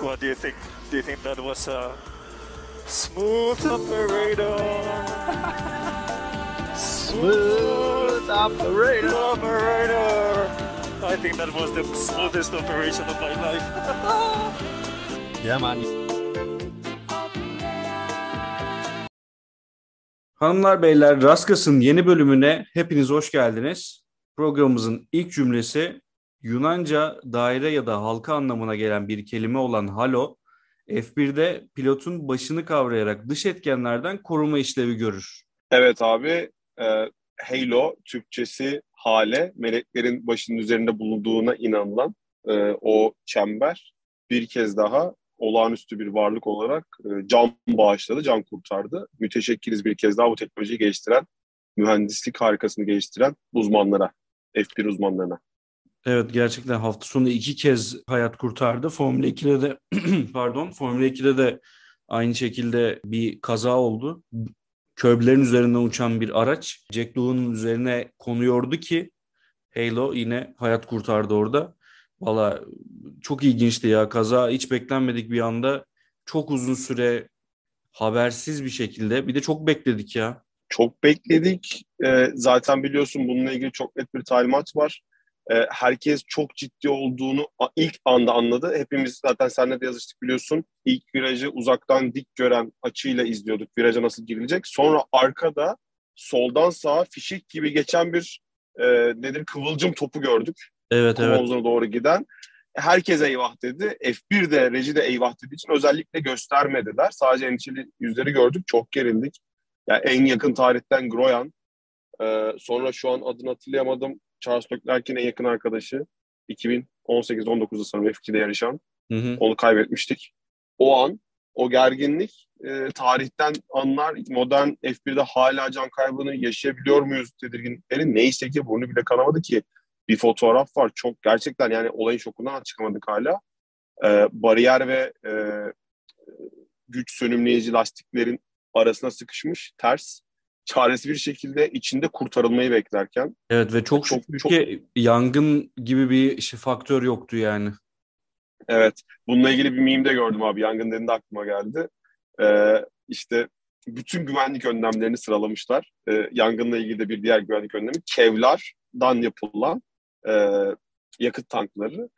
What do you think? Do you think that was a smooth operator? Smooth operator. operator. I think that was the smoothest operation of my life. Yeah man. Hanımlar beyler Raskas'ın yeni bölümüne hepiniz hoş geldiniz. Programımızın ilk cümlesi Yunanca daire ya da halka anlamına gelen bir kelime olan halo, F1'de pilotun başını kavrayarak dış etkenlerden koruma işlevi görür. Evet abi. E, Halo Türkçesi hale, meleklerin başının üzerinde bulunduğuna inanılan e, o çember bir kez daha olağanüstü bir varlık olarak e, can bağışladı, can kurtardı. Müteşekkiriz bir kez daha bu teknolojiyi geliştiren, mühendislik harikasını geliştiren uzmanlara, F1 uzmanlarına. Evet gerçekten hafta sonu iki kez hayat kurtardı. Formula 2'de de pardon Formula 2'de de aynı şekilde bir kaza oldu. Körblerin üzerinden uçan bir araç Jack Doohan'ın üzerine konuyordu ki Halo yine hayat kurtardı orada. Valla çok ilginçti ya kaza hiç beklenmedik bir anda çok uzun süre habersiz bir şekilde bir de çok bekledik ya. Çok bekledik. E, zaten biliyorsun bununla ilgili çok net bir talimat var. E, herkes çok ciddi olduğunu ilk anda anladı. Hepimiz zaten seninle de yazıştık biliyorsun. İlk virajı uzaktan dik gören açıyla izliyorduk viraja nasıl girilecek. Sonra arkada soldan sağa fişek gibi geçen bir e, nedir kıvılcım topu gördük. Evet evet. Omuzuna doğru giden. Herkes eyvah dedi. F1 de reji de eyvah dediği için özellikle göstermediler. Sadece endişeli yüzleri gördük. Çok gerildik. Yani en yakın tarihten Groyan. Ee, sonra şu an adını hatırlayamadım. Charles Leclerc'in en yakın arkadaşı. 2018-19'da sanırım F2'de yarışan. Hı hı. Onu kaybetmiştik. O an, o gerginlik e, tarihten anlar modern F1'de hala can kaybını yaşayabiliyor muyuz tedirginlikleri neyse ki bunu bile kanamadı ki bir fotoğraf var. Çok gerçekten yani olayın şokundan çıkamadık hala. E, bariyer ve e, güç sönümleyici lastiklerin arasına sıkışmış ters çaresi bir şekilde içinde kurtarılmayı beklerken. Evet ve çok, çok çok... ki yangın gibi bir şey, faktör yoktu yani. Evet. Bununla ilgili bir meme de gördüm abi. Yangın dediğinde aklıma geldi. Ee, işte bütün güvenlik önlemlerini sıralamışlar. Ee, yangınla ilgili de bir diğer güvenlik önlemi Kevlar'dan yapılan e, yakıt tankları.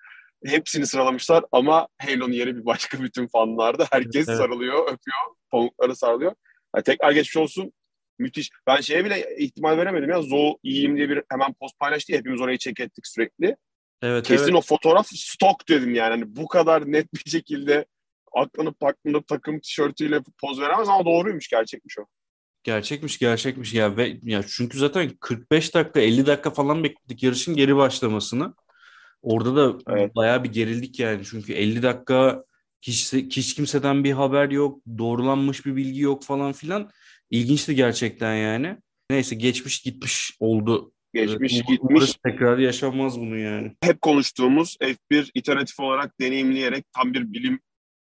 Hepsini sıralamışlar ama Halo'nun yeri bir başka bütün fanlarda. Herkes evet. sarılıyor, öpüyor, pamukları sarılıyor. Yani tekrar geçmiş olsun. Müthiş. Ben şeye bile ihtimal veremedim ya. Zo iyiyim diye bir hemen post paylaştı. Hepimiz orayı çek ettik sürekli. Evet, Kesin evet. o fotoğraf stok dedim yani. Hani bu kadar net bir şekilde aklanıp baklanıp takım tişörtüyle poz veremez ama doğruymuş gerçekmiş o. Gerçekmiş gerçekmiş ya ve ya çünkü zaten 45 dakika 50 dakika falan bekledik yarışın geri başlamasını. Orada da evet. bayağı bir gerildik yani çünkü 50 dakika hiç, hiç kimseden bir haber yok, doğrulanmış bir bilgi yok falan filan. İlginçti gerçekten yani. Neyse geçmiş gitmiş oldu. Geçmiş evet, gitmiş. Tekrar yaşanmaz bunu yani. Hep konuştuğumuz F1 iteratif olarak deneyimleyerek tam bir bilim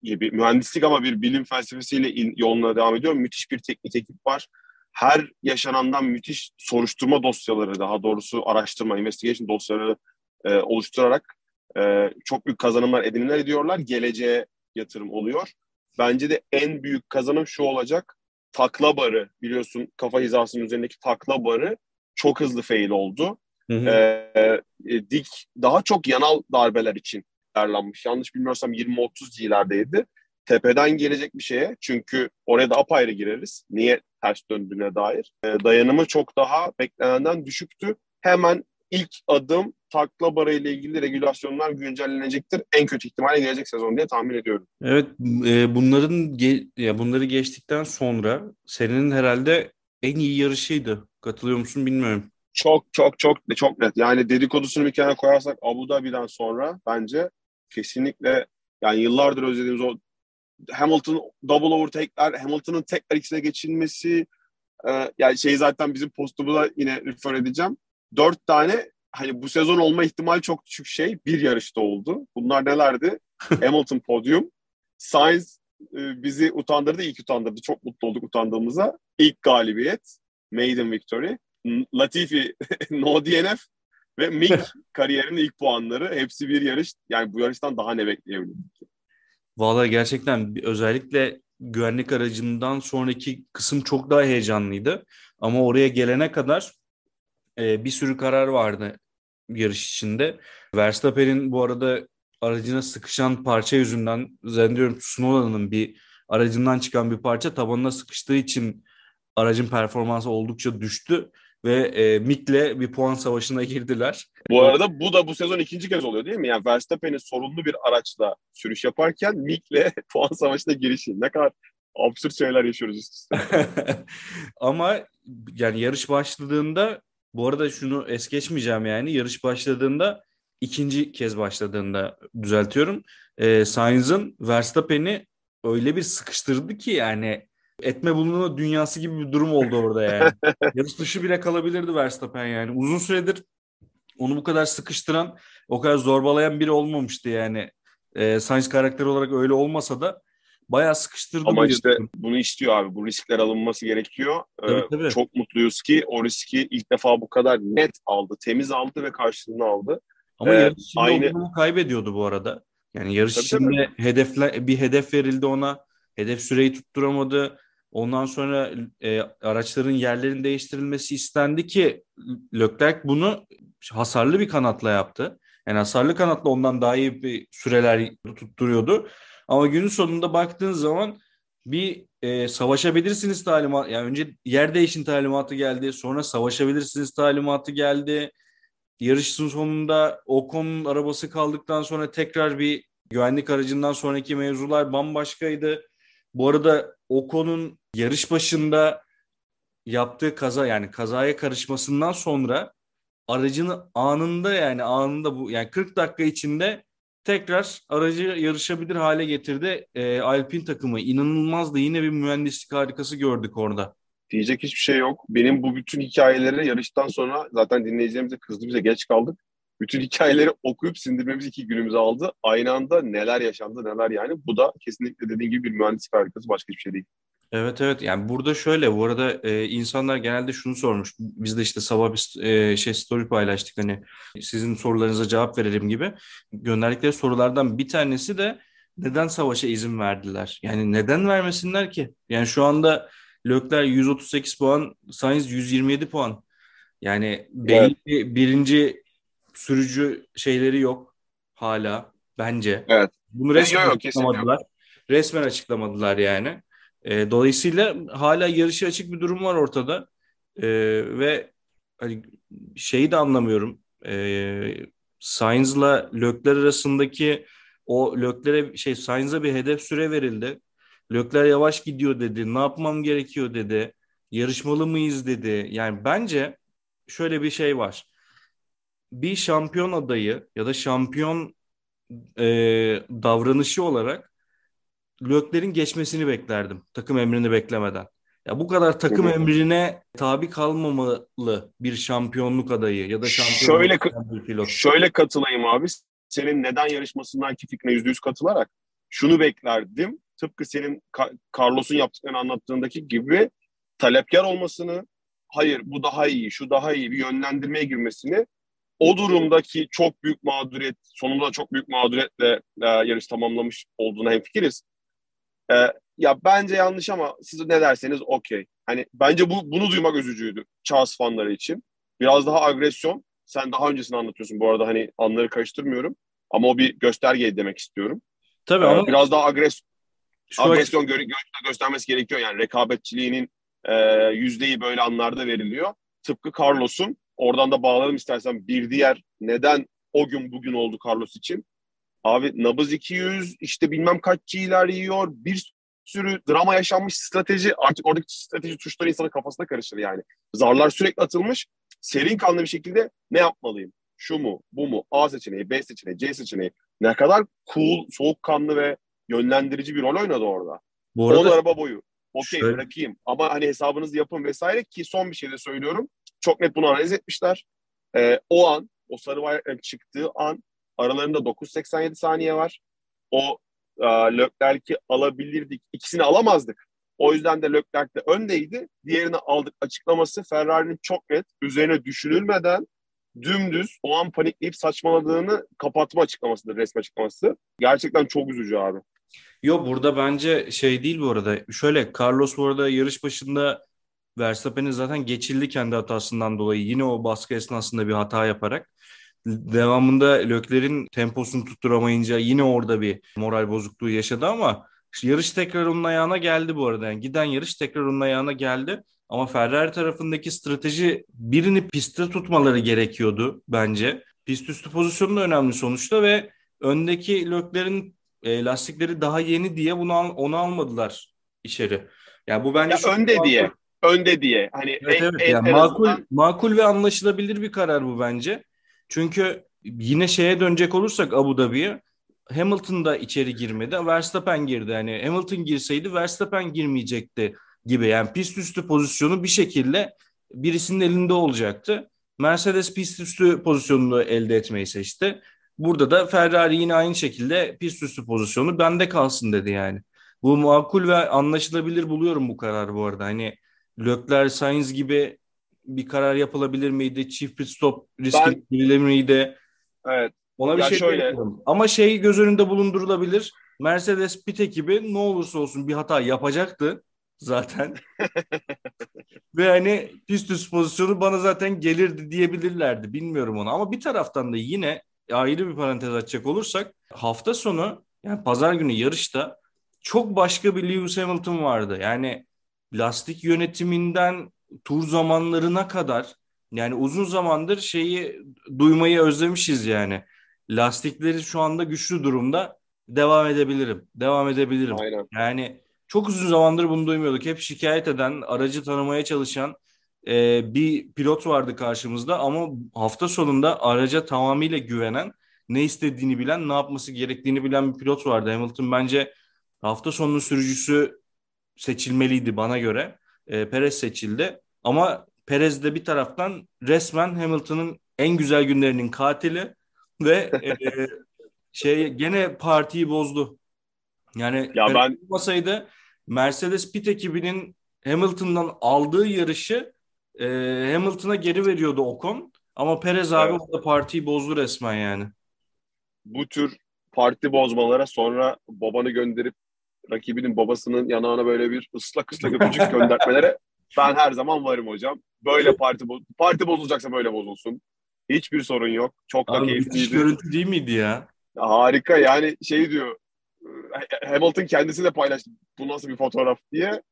gibi mühendislik ama bir bilim felsefesiyle yoluna devam ediyor. Müthiş bir teknik ekip var. Her yaşanandan müthiş soruşturma dosyaları daha doğrusu araştırma, investigation dosyaları e, oluşturarak e, çok büyük kazanımlar edinimler ediyorlar. Geleceğe yatırım oluyor. Bence de en büyük kazanım şu olacak. Takla barı biliyorsun kafa hizasının üzerindeki takla barı çok hızlı fail oldu. Hı hı. Ee, dik daha çok yanal darbeler için ayarlanmış. Yanlış bilmiyorsam 20-30 G'lerdeydi. Tepeden gelecek bir şeye çünkü oraya da apayrı gireriz. Niye ters döndüğüne dair. Ee, dayanımı çok daha beklenenden düşüktü. Hemen ilk adım takla bara ile ilgili regülasyonlar güncellenecektir. En kötü ihtimalle gelecek sezon diye tahmin ediyorum. Evet, e, bunların ge- ya bunları geçtikten sonra senin herhalde en iyi yarışıydı. Katılıyor musun bilmiyorum. Çok çok çok çok net. Yani dedikodusunu bir kenara koyarsak Abu Dhabi'den sonra bence kesinlikle yani yıllardır özlediğimiz o Hamilton double overtake'ler, Hamilton'ın tekrar ikisine geçilmesi e, yani şey zaten bizim postumuza yine refer edeceğim. Dört tane hani bu sezon olma ihtimali çok düşük şey bir yarışta oldu. Bunlar nelerdi? Hamilton podyum, Sainz e, bizi utandırdı, ilk utandırdı. Çok mutlu olduk utandığımıza. İlk galibiyet, maiden victory. Latifi no DNF ve Mick kariyerinin ilk puanları. Hepsi bir yarış. Yani bu yarıştan daha ne bekleyebilirdik? Valla gerçekten özellikle güvenlik aracından sonraki kısım çok daha heyecanlıydı. Ama oraya gelene kadar e, bir sürü karar vardı yarış içinde. Verstappen'in bu arada aracına sıkışan parça yüzünden zannediyorum Tsunoda'nın bir aracından çıkan bir parça tabanına sıkıştığı için aracın performansı oldukça düştü ve e, Mick'le bir puan savaşına girdiler. Bu arada bu da bu sezon ikinci kez oluyor değil mi? Yani Verstappen'in sorunlu bir araçla sürüş yaparken Mick'le puan savaşına girişi. Ne kadar absürt şeyler yaşıyoruz üst üste. Ama yani yarış başladığında bu arada şunu es geçmeyeceğim yani yarış başladığında ikinci kez başladığında düzeltiyorum. E, Sainz'ın Verstappen'i öyle bir sıkıştırdı ki yani etme bulunma dünyası gibi bir durum oldu orada yani. Yarış dışı bile kalabilirdi Verstappen yani. Uzun süredir onu bu kadar sıkıştıran, o kadar zorbalayan biri olmamıştı yani. E, Sainz karakter olarak öyle olmasa da bayağı sıkıştırdı. Ama işte yarıştı. bunu istiyor abi. Bu riskler alınması gerekiyor. Ee, tabii, tabii. Çok mutluyuz ki o riski ilk defa bu kadar net aldı, temiz aldı ve karşılığını aldı. Ama ee, yarış içinde aynı... kaybediyordu bu arada. Yani yarış tabii, içinde tabii. hedefler bir hedef verildi ona. Hedef süreyi tutturamadı. Ondan sonra e, araçların yerlerin değiştirilmesi istendi ki Leclerc bunu hasarlı bir kanatla yaptı. Yani hasarlı kanatla ondan daha iyi bir süreler tutturuyordu. Ama günün sonunda baktığın zaman bir e, savaşabilirsiniz talimat yani önce yer değişin talimatı geldi sonra savaşabilirsiniz talimatı geldi yarışın sonunda Ocon'un arabası kaldıktan sonra tekrar bir güvenlik aracından sonraki mevzular bambaşkaydı. Bu arada Ocon'un yarış başında yaptığı kaza yani kazaya karışmasından sonra aracını anında yani anında bu yani 40 dakika içinde tekrar aracı yarışabilir hale getirdi. E, Alpine takımı inanılmaz da yine bir mühendislik harikası gördük orada. Diyecek hiçbir şey yok. Benim bu bütün hikayeleri yarıştan sonra zaten dinleyicilerimize kızdı bize geç kaldık. Bütün hikayeleri okuyup sindirmemiz iki günümüzü aldı. Aynı anda neler yaşandı neler yani. Bu da kesinlikle dediğin gibi bir mühendislik harikası başka hiçbir şey değil. Evet evet yani burada şöyle bu arada e, insanlar genelde şunu sormuş. Biz de işte sabah bir e, şey story paylaştık hani sizin sorularınıza cevap verelim gibi. Gönderdikleri sorulardan bir tanesi de neden savaşa izin verdiler? Yani neden vermesinler ki? Yani şu anda Lökler 138 puan, Sainz 127 puan. Yani belli evet. bir birinci sürücü şeyleri yok hala bence. Evet. Bunu resmen yok, yok, açıklamadılar. Resmen açıklamadılar yani. E, dolayısıyla hala yarışı açık bir durum var ortada. E, ve hani şeyi de anlamıyorum. E, Sainz'la Lökler arasındaki o Lökler'e şey Sainz'a bir hedef süre verildi. Lökler yavaş gidiyor dedi. Ne yapmam gerekiyor dedi. Yarışmalı mıyız dedi. Yani bence şöyle bir şey var. Bir şampiyon adayı ya da şampiyon e, davranışı olarak Lökler'in geçmesini beklerdim. Takım emrini beklemeden. Ya bu kadar takım emrine tabi kalmamalı bir şampiyonluk adayı ya da şampiyonluk şöyle, bir pilot. Şöyle katılayım abi. Senin neden yarışmasındaki fikrine yüzde yüz katılarak şunu beklerdim. Tıpkı senin Carlos'un yaptıklarını anlattığındaki gibi talepkar olmasını, hayır bu daha iyi, şu daha iyi bir yönlendirmeye girmesini o durumdaki çok büyük mağduriyet, sonunda çok büyük mağduriyetle e, yarış tamamlamış olduğuna hemfikiriz. E, ya bence yanlış ama siz ne derseniz okey. Hani bence bu bunu duymak üzücüydü Charles fanları için. Biraz daha agresyon. Sen daha öncesini anlatıyorsun bu arada hani anları karıştırmıyorum. Ama o bir gösterge demek istiyorum. Tabii ee, ama biraz daha agres agresyon gö gö göstermesi gerekiyor yani rekabetçiliğinin e, yüzdeyi böyle anlarda veriliyor. Tıpkı Carlos'un oradan da bağlayalım istersen bir diğer neden o gün bugün oldu Carlos için. Abi nabız 200 işte bilmem kaç G'ler yiyor. Bir sürü drama yaşanmış strateji. Artık oradaki strateji tuşları insanın kafasına karışır yani. Zarlar sürekli atılmış. Serin kanlı bir şekilde ne yapmalıyım? Şu mu? Bu mu? A seçeneği, B seçeneği, C seçeneği. Ne kadar cool, soğukkanlı ve yönlendirici bir rol oynadı orada. Bu arada... 10 araba boyu. Okey şöyle... bırakayım. Ama hani hesabınızı yapın vesaire ki son bir şey de söylüyorum. Çok net bunu analiz etmişler. Ee, o an, o sarı bayrakların çıktığı an Aralarında 9.87 saniye var. O e, Leclerc'i alabilirdik. İkisini alamazdık. O yüzden de Leclerc de öndeydi. Diğerini aldık açıklaması Ferrari'nin çok net üzerine düşünülmeden dümdüz o an panikleyip saçmaladığını kapatma açıklamasıdır resmi açıklaması. Gerçekten çok üzücü abi. Yok burada bence şey değil bu arada. Şöyle Carlos bu arada yarış başında Verstappen'i zaten geçildi kendi hatasından dolayı. Yine o baskı esnasında bir hata yaparak. Devamında Lökler'in temposunu tutturamayınca yine orada bir moral bozukluğu yaşadı ama yarış tekrar onun ayağına geldi bu arada. Yani giden yarış tekrar onun ayağına geldi. Ama Ferrari tarafındaki strateji birini pistte tutmaları gerekiyordu bence. Pist üstü pozisyonu da önemli sonuçta ve öndeki Lökler'in e, lastikleri daha yeni diye bunu al, onu almadılar içeri. Yani bu bence ya önde diye. Önde diye. Hani evet, en, evet. En, yani en makul azından... makul ve anlaşılabilir bir karar bu bence. Çünkü yine şeye dönecek olursak Abu Dhabi'ye Hamilton da içeri girmedi. Verstappen girdi. Yani Hamilton girseydi Verstappen girmeyecekti gibi. Yani pist üstü pozisyonu bir şekilde birisinin elinde olacaktı. Mercedes pist üstü pozisyonunu elde etmeyi seçti. Burada da Ferrari yine aynı şekilde pist üstü pozisyonu bende kalsın dedi yani. Bu makul ve anlaşılabilir buluyorum bu karar bu arada. Hani Leclerc, Sainz gibi bir karar yapılabilir miydi? Çift pit stop riski ben... miydi? Evet. Ona bir ya şey şöyle... Ama şey göz önünde bulundurulabilir. Mercedes pit ekibi ne olursa olsun bir hata yapacaktı zaten. Ve hani pist üst pozisyonu bana zaten gelirdi diyebilirlerdi. Bilmiyorum onu. Ama bir taraftan da yine ayrı bir parantez açacak olursak hafta sonu yani pazar günü yarışta çok başka bir Lewis Hamilton vardı. Yani lastik yönetiminden tur zamanlarına kadar yani uzun zamandır şeyi duymayı özlemişiz yani. Lastikleri şu anda güçlü durumda. Devam edebilirim. Devam edebilirim. Aynen. Yani çok uzun zamandır bunu duymuyorduk. Hep şikayet eden, aracı tanımaya çalışan e, bir pilot vardı karşımızda ama hafta sonunda araca tamamıyla güvenen, ne istediğini bilen, ne yapması gerektiğini bilen bir pilot vardı. Hamilton bence hafta sonunun sürücüsü seçilmeliydi bana göre. E, Perez seçildi ama Perez de bir taraftan resmen Hamilton'ın en güzel günlerinin katili ve e, şey gene partiyi bozdu. Yani ya ben olmasaydı Mercedes pit ekibinin Hamilton'dan aldığı yarışı e, Hamilton'a geri veriyordu Ocon. Ama Perez abi evet. orada partiyi bozdu resmen yani. Bu tür parti bozmalara sonra babanı gönderip rakibinin babasının yanağına böyle bir ıslak ıslak öpücük göndermelere ben her zaman varım hocam. Böyle parti bo parti bozulacaksa böyle bozulsun. Hiçbir sorun yok. Çok da Abi, keyifliydi. Görüntü değil miydi ya? Harika yani şey diyor Hamilton kendisi de paylaştı bu nasıl bir fotoğraf diye.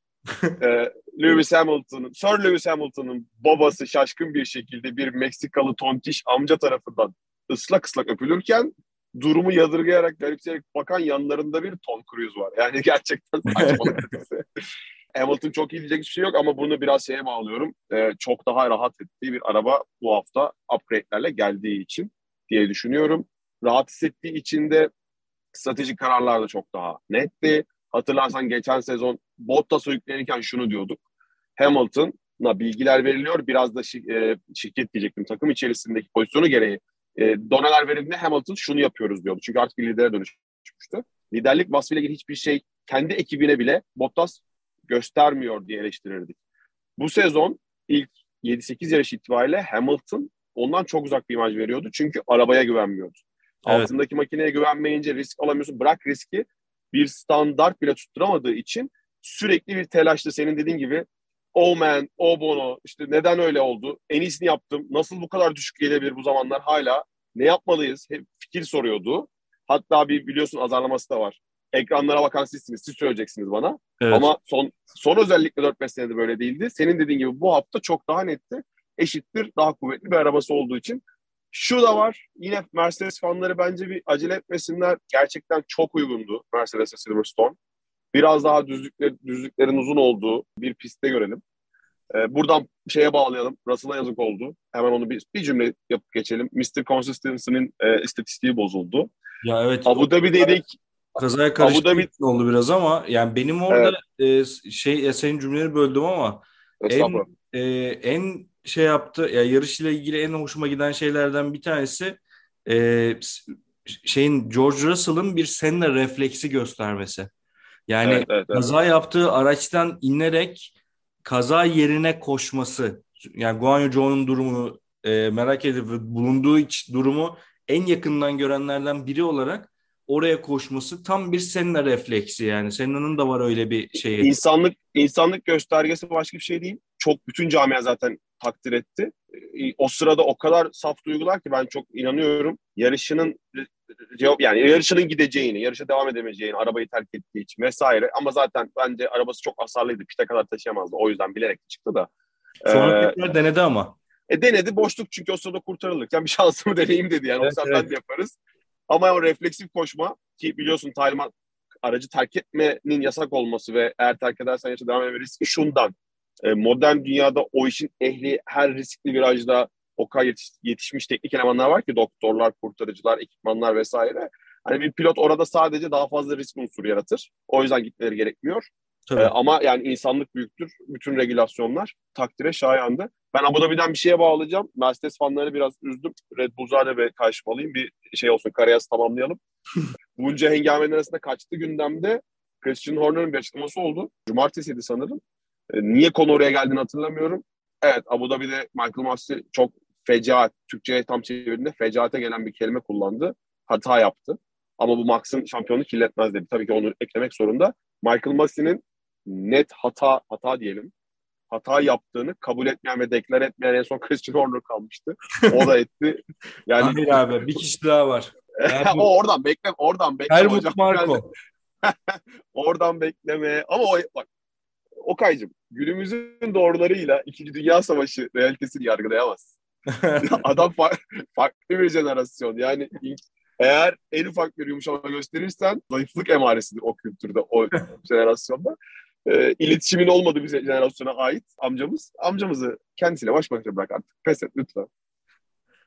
ee, Lewis Hamilton'ın, Sir Lewis Hamilton'ın babası şaşkın bir şekilde bir Meksikalı tontiş amca tarafından ıslak ıslak öpülürken durumu yadırgayarak garipseyerek bakan yanlarında bir Tom Cruise var. Yani gerçekten saçmalık Hamilton çok iyi diyecek bir şey yok ama bunu biraz şeye bağlıyorum. Ee, çok daha rahat ettiği bir araba bu hafta upgrade'lerle geldiği için diye düşünüyorum. Rahat hissettiği için de stratejik kararlar da çok daha netti. Hatırlarsan geçen sezon Bottas'a yüklenirken şunu diyorduk. Hamilton'a bilgiler veriliyor. Biraz da şi- e, şirket diyecektim takım içerisindeki pozisyonu gereği. E, doneler verildiğinde Hamilton şunu yapıyoruz diyordu. Çünkü artık bir lidere dönüşmüştü. Liderlik vasfıyla ilgili hiçbir şey kendi ekibine bile Bottas göstermiyor diye eleştirirdik. Bu sezon ilk 7-8 yarış itibariyle Hamilton ondan çok uzak bir imaj veriyordu. Çünkü arabaya güvenmiyordu. Evet. Altındaki makineye güvenmeyince risk alamıyorsun. Bırak riski bir standart bile tutturamadığı için sürekli bir telaşlı senin dediğin gibi oh man, oh bono işte neden öyle oldu? En iyisini yaptım. Nasıl bu kadar düşük gelebilir bu zamanlar hala? Ne yapmalıyız? Hep fikir soruyordu. Hatta bir biliyorsun azarlaması da var. Ekranlara bakan sizsiniz. Siz söyleyeceksiniz bana. Evet. Ama son son özellikle 4-5 senede böyle değildi. Senin dediğin gibi bu hafta çok daha netti. Eşittir daha kuvvetli bir arabası olduğu için şu da var. Yine Mercedes fanları bence bir acele etmesinler. Gerçekten çok uygundu Mercedes Silverstone. Biraz daha düzlükler, düzlüklerin uzun olduğu bir pistte görelim. Ee, buradan şeye bağlayalım. Russell'a yazık oldu. Hemen onu bir, bir cümle yapıp geçelim. Mr. Consistency'nin e, istatistiği bozuldu. Ya evet. Abu Dhabi'deydik. Kazaya karıştı Dhabi... oldu biraz ama yani benim orada evet. e, şey senin cümleleri böldüm ama en, e, en şey yaptı. Ya yarış ile ilgili en hoşuma giden şeylerden bir tanesi e, şeyin George Russell'ın bir Senna refleksi göstermesi. Yani evet, evet, evet. kaza yaptığı araçtan inerek kaza yerine koşması. Yani Guan Yu Zhou'nun durumu e, merak edip bulunduğu iç durumu en yakından görenlerden biri olarak oraya koşması tam bir Senna refleksi yani. Senna'nın da var öyle bir şeyi. İnsanlık insanlık göstergesi başka bir şey değil. Çok bütün camia zaten takdir etti. Ee, O sırada o kadar saf duygular ki ben çok inanıyorum. Yarışının cevap yani yarışının gideceğini, yarışa devam edemeyeceğini, arabayı terk ettiği için vesaire. Ama zaten bence arabası çok hasarlıydı. Piste kadar taşıyamazdı. O yüzden bilerek çıktı da. Sonra Ee, tekrar denedi ama. E denedi boşluk çünkü o sırada kurtarılırken bir şansımı deneyeyim dedi yani. Evet, o evet. de yaparız. Ama o refleksif koşma ki biliyorsun talimat aracı terk etmenin yasak olması ve eğer terk edersen yaşa devam etme riski şundan. E, modern dünyada o işin ehli her riskli virajda o kadar yetiş- yetişmiş teknik elemanlar var ki doktorlar, kurtarıcılar, ekipmanlar vesaire. Hani bir pilot orada sadece daha fazla risk unsuru yaratır. O yüzden gitmeleri gerekmiyor. Tabii. Ee, ama yani insanlık büyüktür. Bütün regülasyonlar takdire şayandı. Ben Abu Dhabi'den bir şeye bağlayacağım. Mercedes fanlarını biraz üzdüm. Red Bull Zade ve karşımalıyım. Bir şey olsun kariyası tamamlayalım. Bunca hengamenin arasında kaçtı gündemde Christian Horner'ın bir açıklaması oldu. Cumartesiydi sanırım. Ee, niye konu oraya geldiğini hatırlamıyorum. Evet Abu Dhabi'de Michael Masi çok fecaat, Türkçe'ye tam çevirdiğinde fecaate gelen bir kelime kullandı. Hata yaptı. Ama bu Max'ın şampiyonluğu kirletmez dedi. Tabii ki onu eklemek zorunda. Michael Masi'nin net hata hata diyelim. Hata yaptığını kabul etmeyen ve deklar etmeyen en son Christian Horner kalmıştı. O da etti. Yani Hayır abi bir kişi daha var. O oradan bekle, oradan hocam. Helmut Marko. Oradan bekleme. Ama o bak Okay'cığım günümüzün doğrularıyla İkinci Dünya Savaşı realitesini yargılayamaz. Adam fa- farklı bir jenerasyon. Yani eğer en ufak bir yumuşama gösterirsen zayıflık emaresidir o kültürde, o jenerasyonda. Ee, iletişimin olmadığı bir jenerasyona ait amcamız. Amcamızı kendisiyle baş başa bırak artık. Pes et lütfen.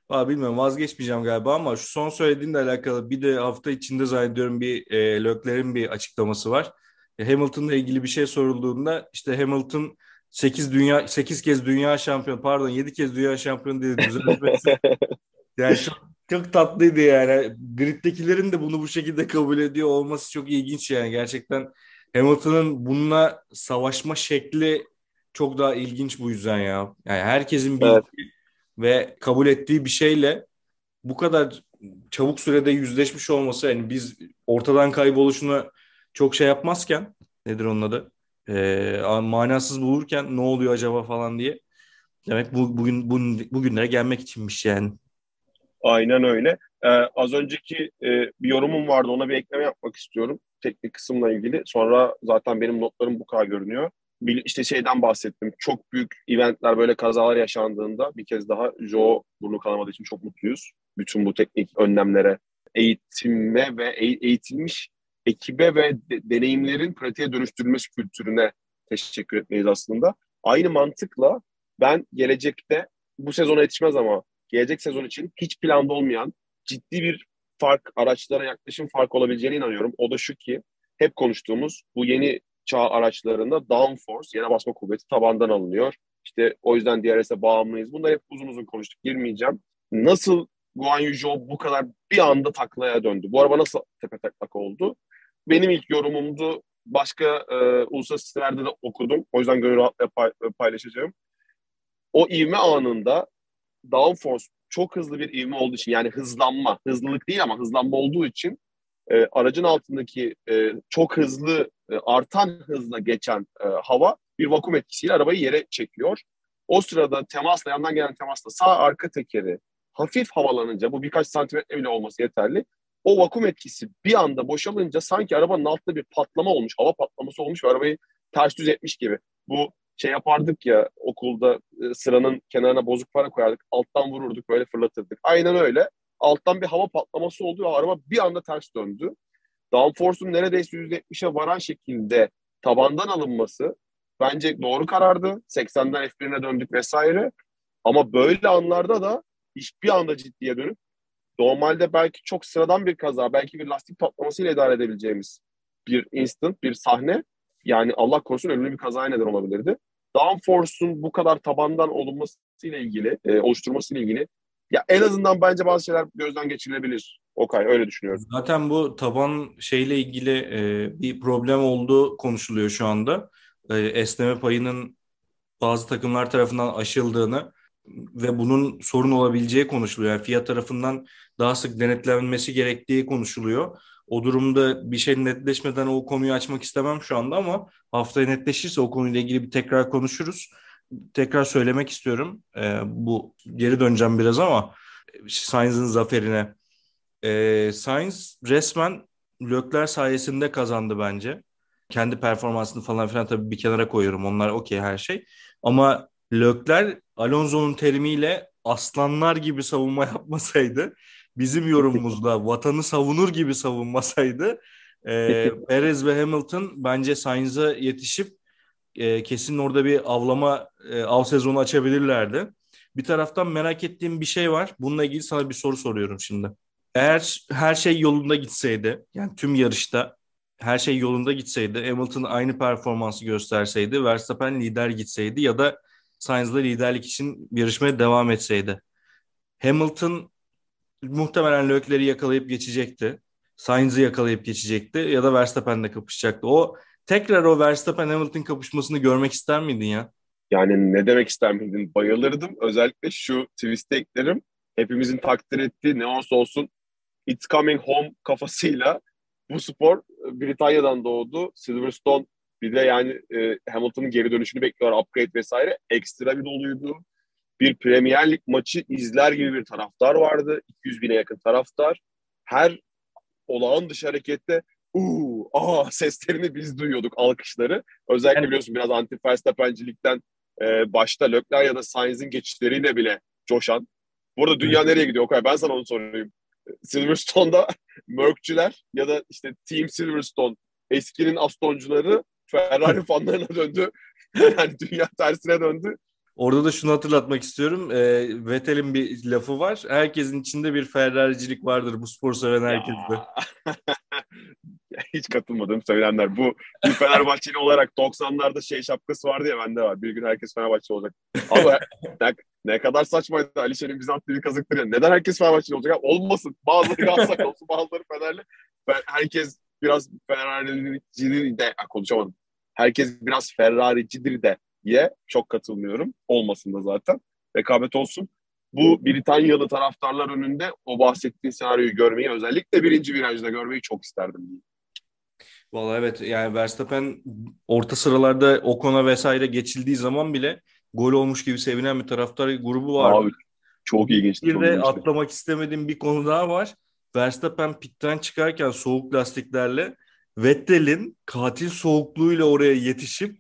Aa, bilmiyorum vazgeçmeyeceğim galiba ama şu son söylediğinle alakalı bir de hafta içinde zannediyorum bir e, Leclerc'in bir açıklaması var. E, Hamilton'la ilgili bir şey sorulduğunda işte Hamilton 8 dünya 8 kez dünya şampiyonu pardon 7 kez dünya şampiyonu dedi düzeltmesi. yani çok, çok tatlıydı yani. Grid'dekilerin de bunu bu şekilde kabul ediyor olması çok ilginç yani. Gerçekten Hamilton'ın bununla savaşma şekli çok daha ilginç bu yüzden ya. Yani herkesin bildiği Evet. ve kabul ettiği bir şeyle bu kadar çabuk sürede yüzleşmiş olması yani biz ortadan kayboluşunu çok şey yapmazken nedir onun adı? Ee, manasız bulurken ne oluyor acaba falan diye. Demek bu, bugün bugün bugünlere gelmek içinmiş yani. Aynen öyle. Ee, az önceki e, bir yorumum vardı. Ona bir ekleme yapmak istiyorum. Teknik kısımla ilgili. Sonra zaten benim notlarım bu kadar görünüyor. Bir, işte şeyden bahsettim. Çok büyük eventler böyle kazalar yaşandığında bir kez daha Joe burnu kanamadığı için çok mutluyuz. Bütün bu teknik önlemlere, eğitime ve eğ- eğitilmiş ekibe ve de- deneyimlerin pratiğe dönüştürülmesi kültürüne teşekkür etmeyiz aslında. Aynı mantıkla ben gelecekte bu sezona yetişmez ama gelecek sezon için hiç planda olmayan ciddi bir fark, araçlara yaklaşım fark olabileceğine inanıyorum. O da şu ki hep konuştuğumuz bu yeni çağ araçlarında downforce, yere basma kuvveti tabandan alınıyor. İşte o yüzden DRS'e bağımlıyız. Bunları hep uzun uzun konuştuk. Girmeyeceğim. Nasıl Guan Yu Zhou bu kadar bir anda taklaya döndü? Bu araba nasıl tepe taklak oldu? Benim ilk yorumumdu. Başka e, uluslararası sitelerde de okudum. O yüzden gönül rahatlıkla pay- paylaşacağım. O ivme anında downforce çok hızlı bir ivme olduğu için yani hızlanma, hızlılık değil ama hızlanma olduğu için e, aracın altındaki e, çok hızlı e, artan hızla geçen e, hava bir vakum etkisiyle arabayı yere çekiyor. O sırada temasla yandan gelen temasla sağ arka tekeri hafif havalanınca bu birkaç santimetre bile olması yeterli. O vakum etkisi bir anda boşalınca sanki arabanın altında bir patlama olmuş, hava patlaması olmuş ve arabayı ters düz etmiş gibi. Bu şey yapardık ya okulda e, sıranın kenarına bozuk para koyardık. Alttan vururduk böyle fırlatırdık. Aynen öyle. Alttan bir hava patlaması oldu ve araba bir anda ters döndü. Downforce'un neredeyse %70'e varan şekilde tabandan alınması bence doğru karardı. 80'den F1'ine döndük vesaire. Ama böyle anlarda da hiçbir anda ciddiye dönüp normalde belki çok sıradan bir kaza, belki bir lastik patlamasıyla idare edebileceğimiz bir instant, bir sahne yani Allah korusun ölümlü bir kazaya neden olabilirdi. Downforce'un bu kadar tabandan olunmasıyla ilgili, e, oluşturmasıyla ilgili ya en azından bence bazı şeyler gözden geçirilebilir. Okay öyle düşünüyorum. Zaten bu taban şeyle ilgili e, bir problem olduğu konuşuluyor şu anda. E, esneme payının bazı takımlar tarafından aşıldığını ve bunun sorun olabileceği konuşuluyor. Yani fiyat tarafından daha sık denetlenmesi gerektiği konuşuluyor. O durumda bir şey netleşmeden o konuyu açmak istemem şu anda ama haftaya netleşirse o konuyla ilgili bir tekrar konuşuruz. Tekrar söylemek istiyorum. Ee, bu geri döneceğim biraz ama Sainz'ın zaferine. Ee, Sainz resmen Lökler sayesinde kazandı bence. Kendi performansını falan filan tabii bir kenara koyuyorum. Onlar okey her şey. Ama Lökler Alonso'nun terimiyle aslanlar gibi savunma yapmasaydı bizim yorumumuzda vatanı savunur gibi savunmasaydı e, Perez ve Hamilton bence Sainz'a yetişip e, kesin orada bir avlama e, av sezonu açabilirlerdi. Bir taraftan merak ettiğim bir şey var. Bununla ilgili sana bir soru soruyorum şimdi. Eğer her şey yolunda gitseydi, yani tüm yarışta her şey yolunda gitseydi, Hamilton aynı performansı gösterseydi, Verstappen lider gitseydi ya da Sainz'la liderlik için yarışmaya devam etseydi. Hamilton muhtemelen Leclerc'i yakalayıp geçecekti. Sainz'i yakalayıp geçecekti ya da Verstappen'le kapışacaktı. O tekrar o Verstappen Hamilton kapışmasını görmek ister miydin ya? Yani ne demek ister miydin? Bayılırdım. Özellikle şu twist'e eklerim. Hepimizin takdir ettiği ne olursa olsun It's Coming Home kafasıyla bu spor Britanya'dan doğdu. Silverstone bir de yani e, Hamilton'ın geri dönüşünü bekliyorlar. Upgrade vesaire. Ekstra bir doluydu. Bir Premier Lig maçı izler gibi bir taraftar vardı. 200 bine yakın taraftar. Her olağan dışı harekette uuu aa seslerini biz duyuyorduk alkışları. Özellikle biliyorsun biraz anti Verstappen'cilikten e, başta Leclerc ya da Sainz'in geçişleriyle bile coşan. Burada dünya nereye gidiyor Okay? Ben sana onu sorayım. Silverstone'da Merkçüler ya da işte Team Silverstone eskinin Astoncuları Ferrari fanlarına döndü. yani dünya tersine döndü. Orada da şunu hatırlatmak istiyorum. E, Vettel'in bir lafı var. Herkesin içinde bir Ferrari'cilik vardır bu spor seven herkeste. Hiç katılmadığım söylenenler. Bu bir Fenerbahçeli olarak 90'larda şey şapkası vardı ya bende var. Bir gün herkes Fenerbahçe olacak. Ama ne, ne kadar saçmaydı Alişan'ın Bizant bir kazıktır ya. Neden herkes Fenerbahçeli olacak? Olmasın. Bazıları Galatasaray olsun, bazıları Fenerli. Ben, herkes biraz Ferrari'cidir de konuşamadım. Herkes biraz Ferrari'cidir de ye çok katılmıyorum. Olmasın da zaten. Rekabet olsun. Bu Britanyalı taraftarlar önünde o bahsettiğin senaryoyu görmeyi özellikle birinci virajda görmeyi çok isterdim. Vallahi evet yani Verstappen orta sıralarda Ocon'a vesaire geçildiği zaman bile gol olmuş gibi sevinen bir taraftar grubu var. Abi, çok ilginç. Bir de atlamak istemediğim bir konu daha var. Verstappen pitten çıkarken soğuk lastiklerle Vettel'in katil soğukluğuyla oraya yetişip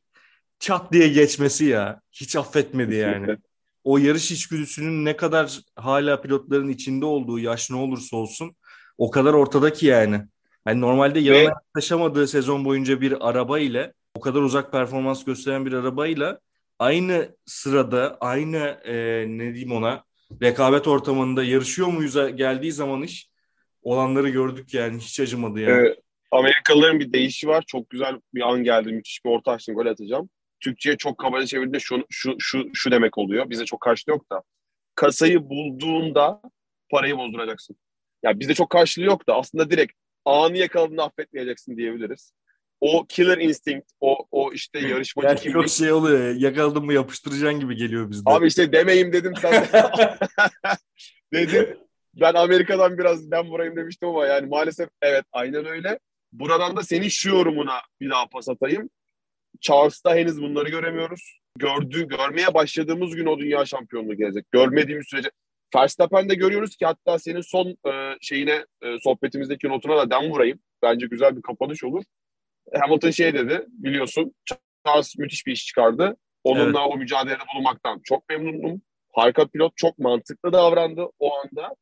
çat diye geçmesi ya. Hiç affetmedi yani. O yarış içgüdüsünün ne kadar hala pilotların içinde olduğu yaş ne olursa olsun o kadar ortada ki yani. Yani normalde yanına Ve... yaklaşamadığı sezon boyunca bir araba ile o kadar uzak performans gösteren bir arabayla aynı sırada aynı e, ne diyeyim ona rekabet ortamında yarışıyor muyuz geldiği zaman iş olanları gördük yani hiç acımadı yani. Ee, Amerikalıların bir değişi var. Çok güzel bir an geldi. Müthiş bir orta açtım. Gol atacağım. Türkçe'ye çok kabaca çevirdiğinde şu, şu, şu, şu demek oluyor. Bize çok karşılığı yok da. Kasayı bulduğunda parayı bozduracaksın. Ya yani bizde çok karşılığı yok da aslında direkt anı yakaladığında affetmeyeceksin diyebiliriz. O killer instinct, o, o işte yarışmacı yani kimlik. Çok şey oluyor yakaladım mı yapıştıracaksın gibi geliyor bizde. Abi işte demeyim dedim sen. dedim. Ben Amerika'dan biraz ben burayım demiştim ama yani maalesef evet aynen öyle. Buradan da senin şu yorumuna bir daha pas atayım. Charles'ta henüz bunları göremiyoruz. Gördüğü, görmeye başladığımız gün o dünya şampiyonluğu gelecek. Görmediğimiz sürece Verstappen'de görüyoruz ki hatta senin son e, şeyine e, sohbetimizdeki notuna da dem vurayım. Bence güzel bir kapanış olur. Hamilton şey dedi biliyorsun Charles müthiş bir iş çıkardı. Onunla evet. o mücadelede bulunmaktan çok memnunum. Harika pilot çok mantıklı davrandı o anda.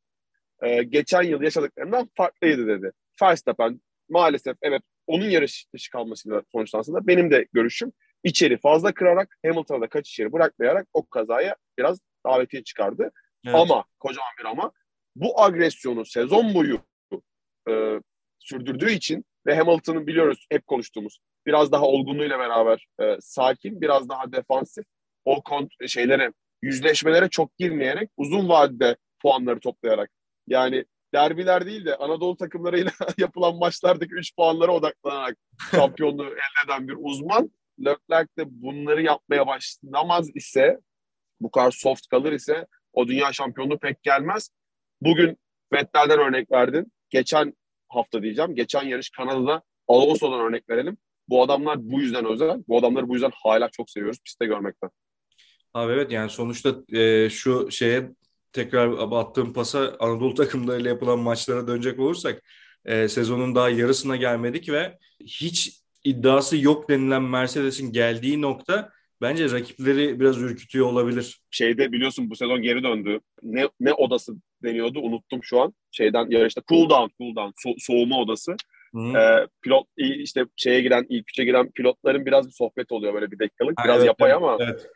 Ee, geçen yıl yaşadıklarından farklıydı dedi. Verstappen maalesef evet onun yarış dışı kalmasıyla sonuçlansın benim de görüşüm içeri fazla kırarak Hamilton'a da kaç içeri bırakmayarak o kazaya biraz davetiye çıkardı. Evet. Ama kocaman bir ama bu agresyonu sezon boyu e, sürdürdüğü için ve Hamilton'ın biliyoruz hep konuştuğumuz biraz daha olgunluğuyla beraber e, sakin, biraz daha defansif o kont- şeylere, yüzleşmelere çok girmeyerek uzun vadede puanları toplayarak yani derbiler değil de Anadolu takımlarıyla yapılan maçlardaki 3 puanlara odaklanarak şampiyonluğu elde eden bir uzman. Leclerc de bunları yapmaya başlamaz ise bu kadar soft kalır ise o dünya şampiyonluğu pek gelmez. Bugün Vettel'den örnek verdin. Geçen hafta diyeceğim. Geçen yarış Kanada'da Alonso'dan örnek verelim. Bu adamlar bu yüzden özel. Bu adamları bu yüzden hala çok seviyoruz pistte görmekten. Abi evet yani sonuçta e, şu şeye tekrar attığım pasa Anadolu takımlarıyla yapılan maçlara dönecek olursak e, sezonun daha yarısına gelmedik ve hiç iddiası yok denilen Mercedes'in geldiği nokta bence rakipleri biraz ürkütüyor olabilir. Şeyde biliyorsun bu sezon geri döndü. Ne, ne odası deniyordu unuttum şu an. Şeyden yarışta cool down, cool down so- soğuma odası. Ee, pilot işte şeye giren ilk üçe giren pilotların biraz bir sohbet oluyor böyle bir dakikalık. Biraz evet, yapay evet, ama evet.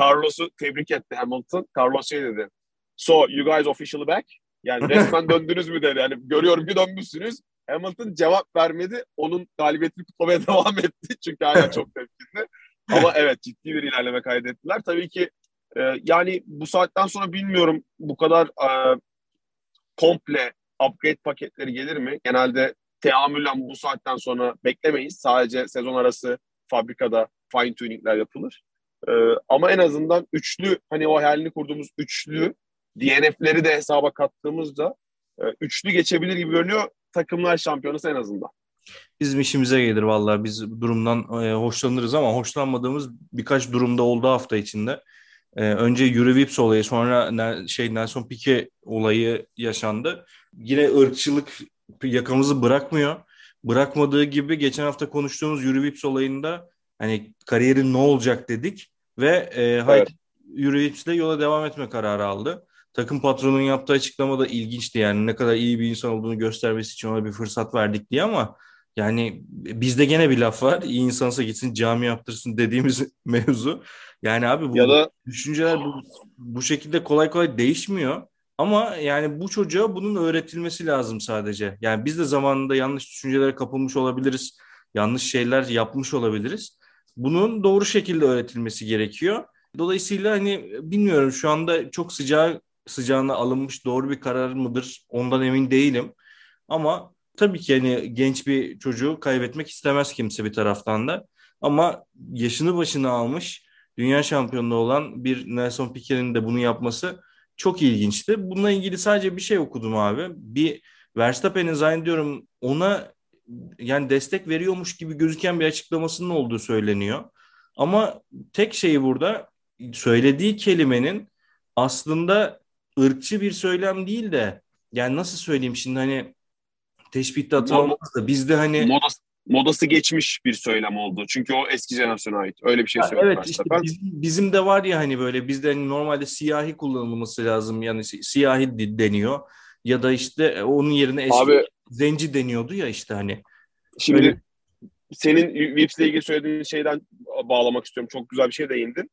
Carlos'u tebrik etti Hamilton. Carlos şey dedi. So you guys officially back? Yani resmen döndünüz mü dedi. Yani görüyorum ki dönmüşsünüz. Hamilton cevap vermedi. Onun galibiyetini kutlamaya devam etti. Çünkü hala çok tepkili. Ama evet ciddi bir ilerleme kaydettiler. Tabii ki e, yani bu saatten sonra bilmiyorum bu kadar e, komple upgrade paketleri gelir mi? Genelde teamülen bu saatten sonra beklemeyiz. Sadece sezon arası fabrikada fine tuningler yapılır. Ee, ama en azından üçlü hani o hayalini kurduğumuz üçlü DNF'leri de hesaba kattığımızda e, üçlü geçebilir gibi görünüyor takımlar şampiyonası en azından. Bizim işimize gelir vallahi biz durumdan e, hoşlanırız ama hoşlanmadığımız birkaç durumda oldu hafta içinde. E, önce Yuri Vips olayı sonra ne, şey Nelson Piquet olayı yaşandı. Yine ırkçılık yakamızı bırakmıyor. Bırakmadığı gibi geçen hafta konuştuğumuz Yuri Vips olayında hani kariyerin ne olacak dedik ve e, evet. Vips de yola devam etme kararı aldı. Takım patronunun yaptığı açıklama da ilginçti yani ne kadar iyi bir insan olduğunu göstermesi için ona bir fırsat verdik diye ama yani bizde gene bir laf var. İyi insansa gitsin cami yaptırsın dediğimiz mevzu. Yani abi bu ya da... düşünceler bu, bu şekilde kolay kolay değişmiyor. Ama yani bu çocuğa bunun öğretilmesi lazım sadece. Yani biz de zamanında yanlış düşüncelere kapılmış olabiliriz. Yanlış şeyler yapmış olabiliriz. Bunun doğru şekilde öğretilmesi gerekiyor. Dolayısıyla hani bilmiyorum şu anda çok sıcağı sıcağına alınmış doğru bir karar mıdır ondan emin değilim. Ama tabii ki hani genç bir çocuğu kaybetmek istemez kimse bir taraftan da. Ama yaşını başına almış dünya şampiyonu olan bir Nelson Piquet'in de bunu yapması çok ilginçti. Bununla ilgili sadece bir şey okudum abi. Bir Verstappen'in zannediyorum ona yani destek veriyormuş gibi gözüken bir açıklamasının olduğu söyleniyor. Ama tek şeyi burada söylediği kelimenin aslında ırkçı bir söylem değil de yani nasıl söyleyeyim şimdi hani teşbihte hata olmaz da bizde hani modası, modası geçmiş bir söylem oldu. Çünkü o eski jenerasyona ait. Öyle bir şey söylüyor. Evet işte bizim, bizim de var ya hani böyle bizde hani normalde siyahi kullanılması lazım. Yani siyahi deniyor. Ya da işte onun yerine eski Abi, zenci deniyordu ya işte hani. Şimdi Öyle... senin Vips'le ilgili söylediğin şeyden bağlamak istiyorum. Çok güzel bir şey değindin.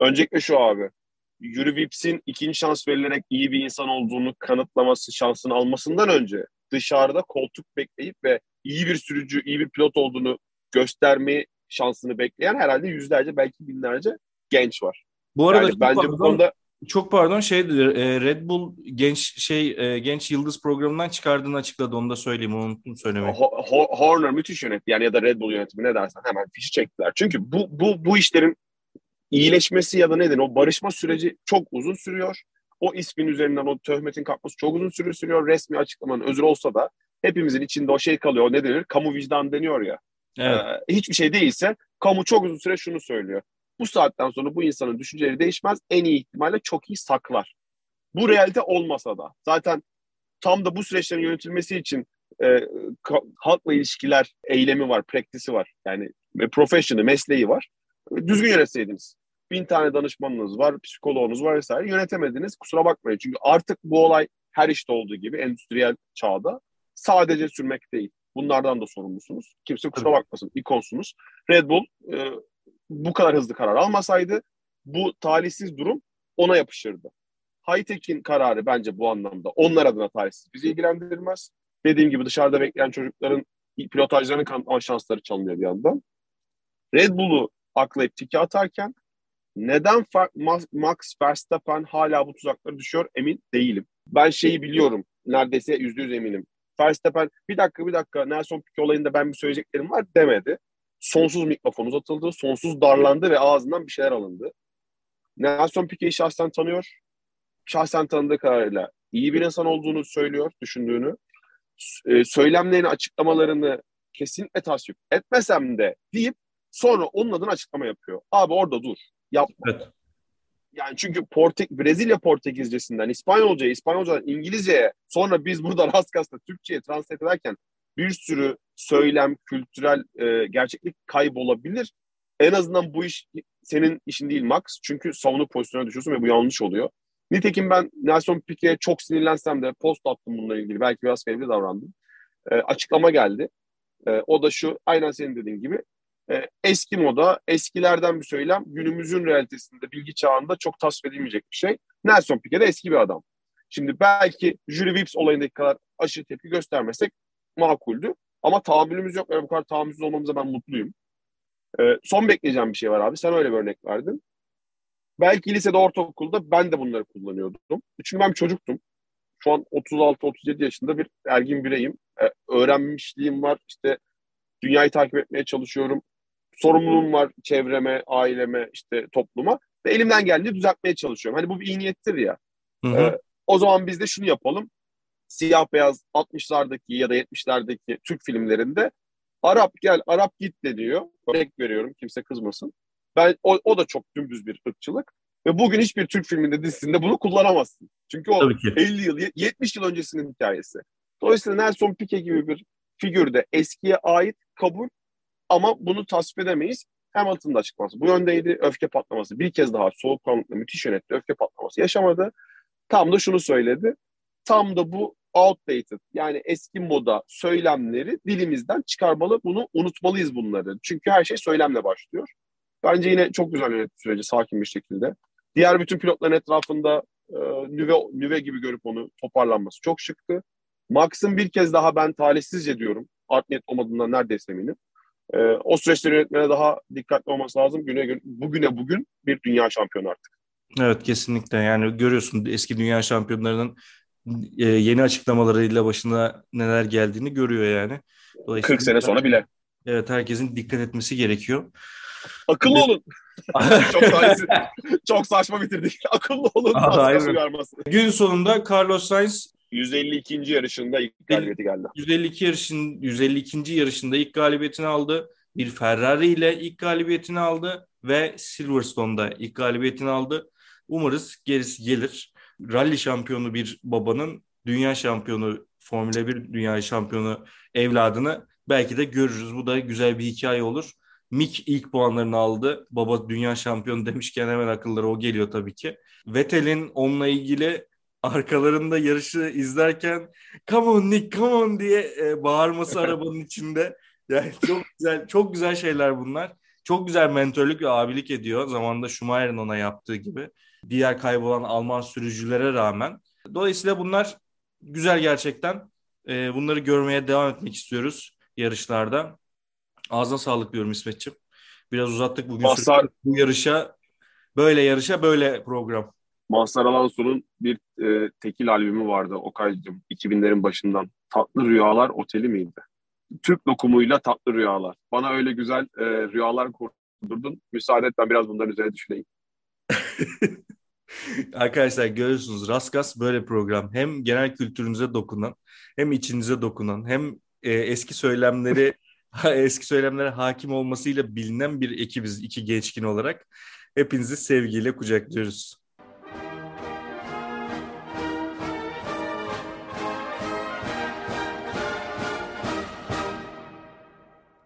Öncelikle şu abi. Yuri Vips'in ikinci şans verilerek iyi bir insan olduğunu kanıtlaması, şansını almasından önce dışarıda koltuk bekleyip ve iyi bir sürücü, iyi bir pilot olduğunu gösterme şansını bekleyen herhalde yüzlerce belki binlerce genç var. Bu arada yani bence pardon, bu konuda çok pardon şey Red Bull genç şey e, genç yıldız programından çıkardığını açıkladı onu da söyleyeyim onu unuttum söylemeyi. Horner müthiş yönetti yani ya da Red Bull yönetimi ne dersen hemen fişi çektiler. Çünkü bu bu bu işlerin iyileşmesi ya da neden o barışma süreci çok uzun sürüyor. O ismin üzerinden o töhmetin kalkması çok uzun süre sürüyor. Resmi açıklamanın özür olsa da hepimizin içinde o şey kalıyor. O ne denir? Kamu vicdan deniyor ya. Evet. Ee, hiçbir şey değilse kamu çok uzun süre şunu söylüyor. Bu saatten sonra bu insanın düşünceleri değişmez. En iyi ihtimalle çok iyi saklar. Bu realite olmasa da. Zaten tam da bu süreçlerin yönetilmesi için e, halkla ilişkiler eylemi var, praktisi var. Yani professional, mesleği var. Düzgün yönetseydiniz. Bin tane danışmanınız var, psikoloğunuz var vesaire. Yönetemediniz. Kusura bakmayın. Çünkü artık bu olay her işte olduğu gibi endüstriyel çağda sadece sürmek değil. Bunlardan da sorumlusunuz. Kimse kusura bakmasın. ikonsunuz. Red Bull e, bu kadar hızlı karar almasaydı bu talihsiz durum ona yapışırdı. Hightech'in kararı bence bu anlamda onlar adına talihsiz. Bizi ilgilendirmez. Dediğim gibi dışarıda bekleyen çocukların pilotajlarını kanıtlama şansları çalınıyor bir yandan. Red Bull'u aklayıp tiki atarken neden Max Verstappen hala bu tuzaklara düşüyor emin değilim. Ben şeyi biliyorum. Neredeyse yüzde yüz eminim. Verstappen bir dakika bir dakika Nelson Piquet olayında ben bir söyleyeceklerim var demedi. Sonsuz mikrofon uzatıldı, sonsuz darlandı ve ağzından bir şeyler alındı. Nelson Piquet'i şahsen tanıyor. Şahsen tanıdığı kadarıyla iyi bir insan olduğunu söylüyor, düşündüğünü. e, söylemlerini, açıklamalarını kesinlikle tasvip etmesem de deyip sonra onun adına açıklama yapıyor. Abi orada dur. Yapma. Evet. Yani çünkü Portek Brezilya Portekizcesinden İspanyolcaya, İspanyolcadan İngilizceye sonra biz burada Raskas'ta Türkçe'ye translate ederken bir sürü söylem, kültürel e, gerçeklik kaybolabilir. En azından bu iş senin işin değil Max. Çünkü savunup pozisyona düşüyorsun ve bu yanlış oluyor. Nitekim ben Nelson Piquet'e çok sinirlensem de post attım bununla ilgili. Belki biraz fevri davrandım. E, açıklama geldi. E, o da şu, aynen senin dediğin gibi. E, eski moda, eskilerden bir söylem, günümüzün realitesinde, bilgi çağında çok tasvip edilmeyecek bir şey. Nelson Piquet de eski bir adam. Şimdi belki Jury Vips olayındaki kadar aşırı tepki göstermesek makuldü. Ama tahammülümüz yok. Yani bu kadar tahammülsüz olmamıza ben mutluyum. Ee, son bekleyeceğim bir şey var abi. Sen öyle bir örnek verdin. Belki lisede, ortaokulda ben de bunları kullanıyordum. Çünkü ben çocuktum. Şu an 36-37 yaşında bir ergin bireyim. Ee, öğrenmişliğim var. İşte dünyayı takip etmeye çalışıyorum. Sorumluluğum var çevreme, aileme, işte topluma. Ve elimden geldiğince düzeltmeye çalışıyorum. Hani bu bir iyi niyettir ya. Hı hı. Ee, o zaman biz de şunu yapalım. Siyah beyaz 60'lardaki ya da 70'lerdeki Türk filmlerinde Arap gel, Arap git de diyor. Örnek veriyorum kimse kızmasın. Ben o, o da çok dümdüz bir ırkçılık. Ve bugün hiçbir Türk filminde dizisinde bunu kullanamazsın. Çünkü o Tabii ki. 50 yıl, 70 yıl öncesinin hikayesi. Dolayısıyla Nelson Piquet gibi bir figürde eskiye ait kabul ama bunu tasvip edemeyiz. Hamilton'ın da açıklaması bu yöndeydi. Öfke patlaması bir kez daha soğukkanlıkla müthiş yönetti. Öfke patlaması yaşamadı. Tam da şunu söyledi. Tam da bu outdated yani eski moda söylemleri dilimizden çıkarmalı. Bunu unutmalıyız bunları. Çünkü her şey söylemle başlıyor. Bence yine çok güzel yönetti süreci sakin bir şekilde. Diğer bütün pilotların etrafında e, nüve, nüve gibi görüp onu toparlanması çok şıktı. Max'ın bir kez daha ben talihsizce diyorum. Art niyet olmadığından neredeyse eminim. E, o süreçleri yönetmene daha dikkatli olması lazım. Güne, gün- bugüne bugün bir dünya şampiyonu artık. Evet kesinlikle yani görüyorsun eski dünya şampiyonlarının e, yeni açıklamalarıyla başına neler geldiğini görüyor yani. Dolayısıyla 40 sene sonra bile. Evet herkesin dikkat etmesi gerekiyor. Akıllı olun. çok, talihsiz, çok saçma bitirdik. Akıllı olun. Aa. Gün sonunda Carlos Sainz 152. yarışında ilk galibiyeti geldi. 152 yarışın 152. yarışında ilk galibiyetini aldı. Bir Ferrari ile ilk galibiyetini aldı ve Silverstone'da ilk galibiyetini aldı. Umarız gerisi gelir. Rally şampiyonu bir babanın dünya şampiyonu Formula 1 dünya şampiyonu evladını belki de görürüz. Bu da güzel bir hikaye olur. Mick ilk puanlarını aldı. Baba dünya şampiyonu demişken hemen akıllara o geliyor tabii ki. Vettel'in onunla ilgili arkalarında yarışı izlerken come on Nick come on diye e, bağırması arabanın içinde. Yani çok güzel çok güzel şeyler bunlar. Çok güzel mentörlük ve abilik ediyor. Zamanında Schumacher'in ona yaptığı gibi. Diğer kaybolan Alman sürücülere rağmen. Dolayısıyla bunlar güzel gerçekten. E, bunları görmeye devam etmek istiyoruz yarışlarda. Ağzına sağlık diyorum İsmetciğim. Biraz uzattık bugün bu yarışa. Böyle yarışa böyle program. Mazhar Alonso'nun bir e, tekil albümü vardı Okay'cığım 2000'lerin başından. Tatlı Rüyalar Oteli miydi? Türk lokumuyla Tatlı Rüyalar. Bana öyle güzel e, rüyalar kurdurdun. Müsaade et ben biraz bunların üzerine düşüneyim. Arkadaşlar görüyorsunuz Raskas böyle program. Hem genel kültürünüze dokunan, hem içinize dokunan, hem e, eski söylemleri eski söylemlere hakim olmasıyla bilinen bir ekibiz iki gençkin olarak. Hepinizi sevgiyle kucaklıyoruz.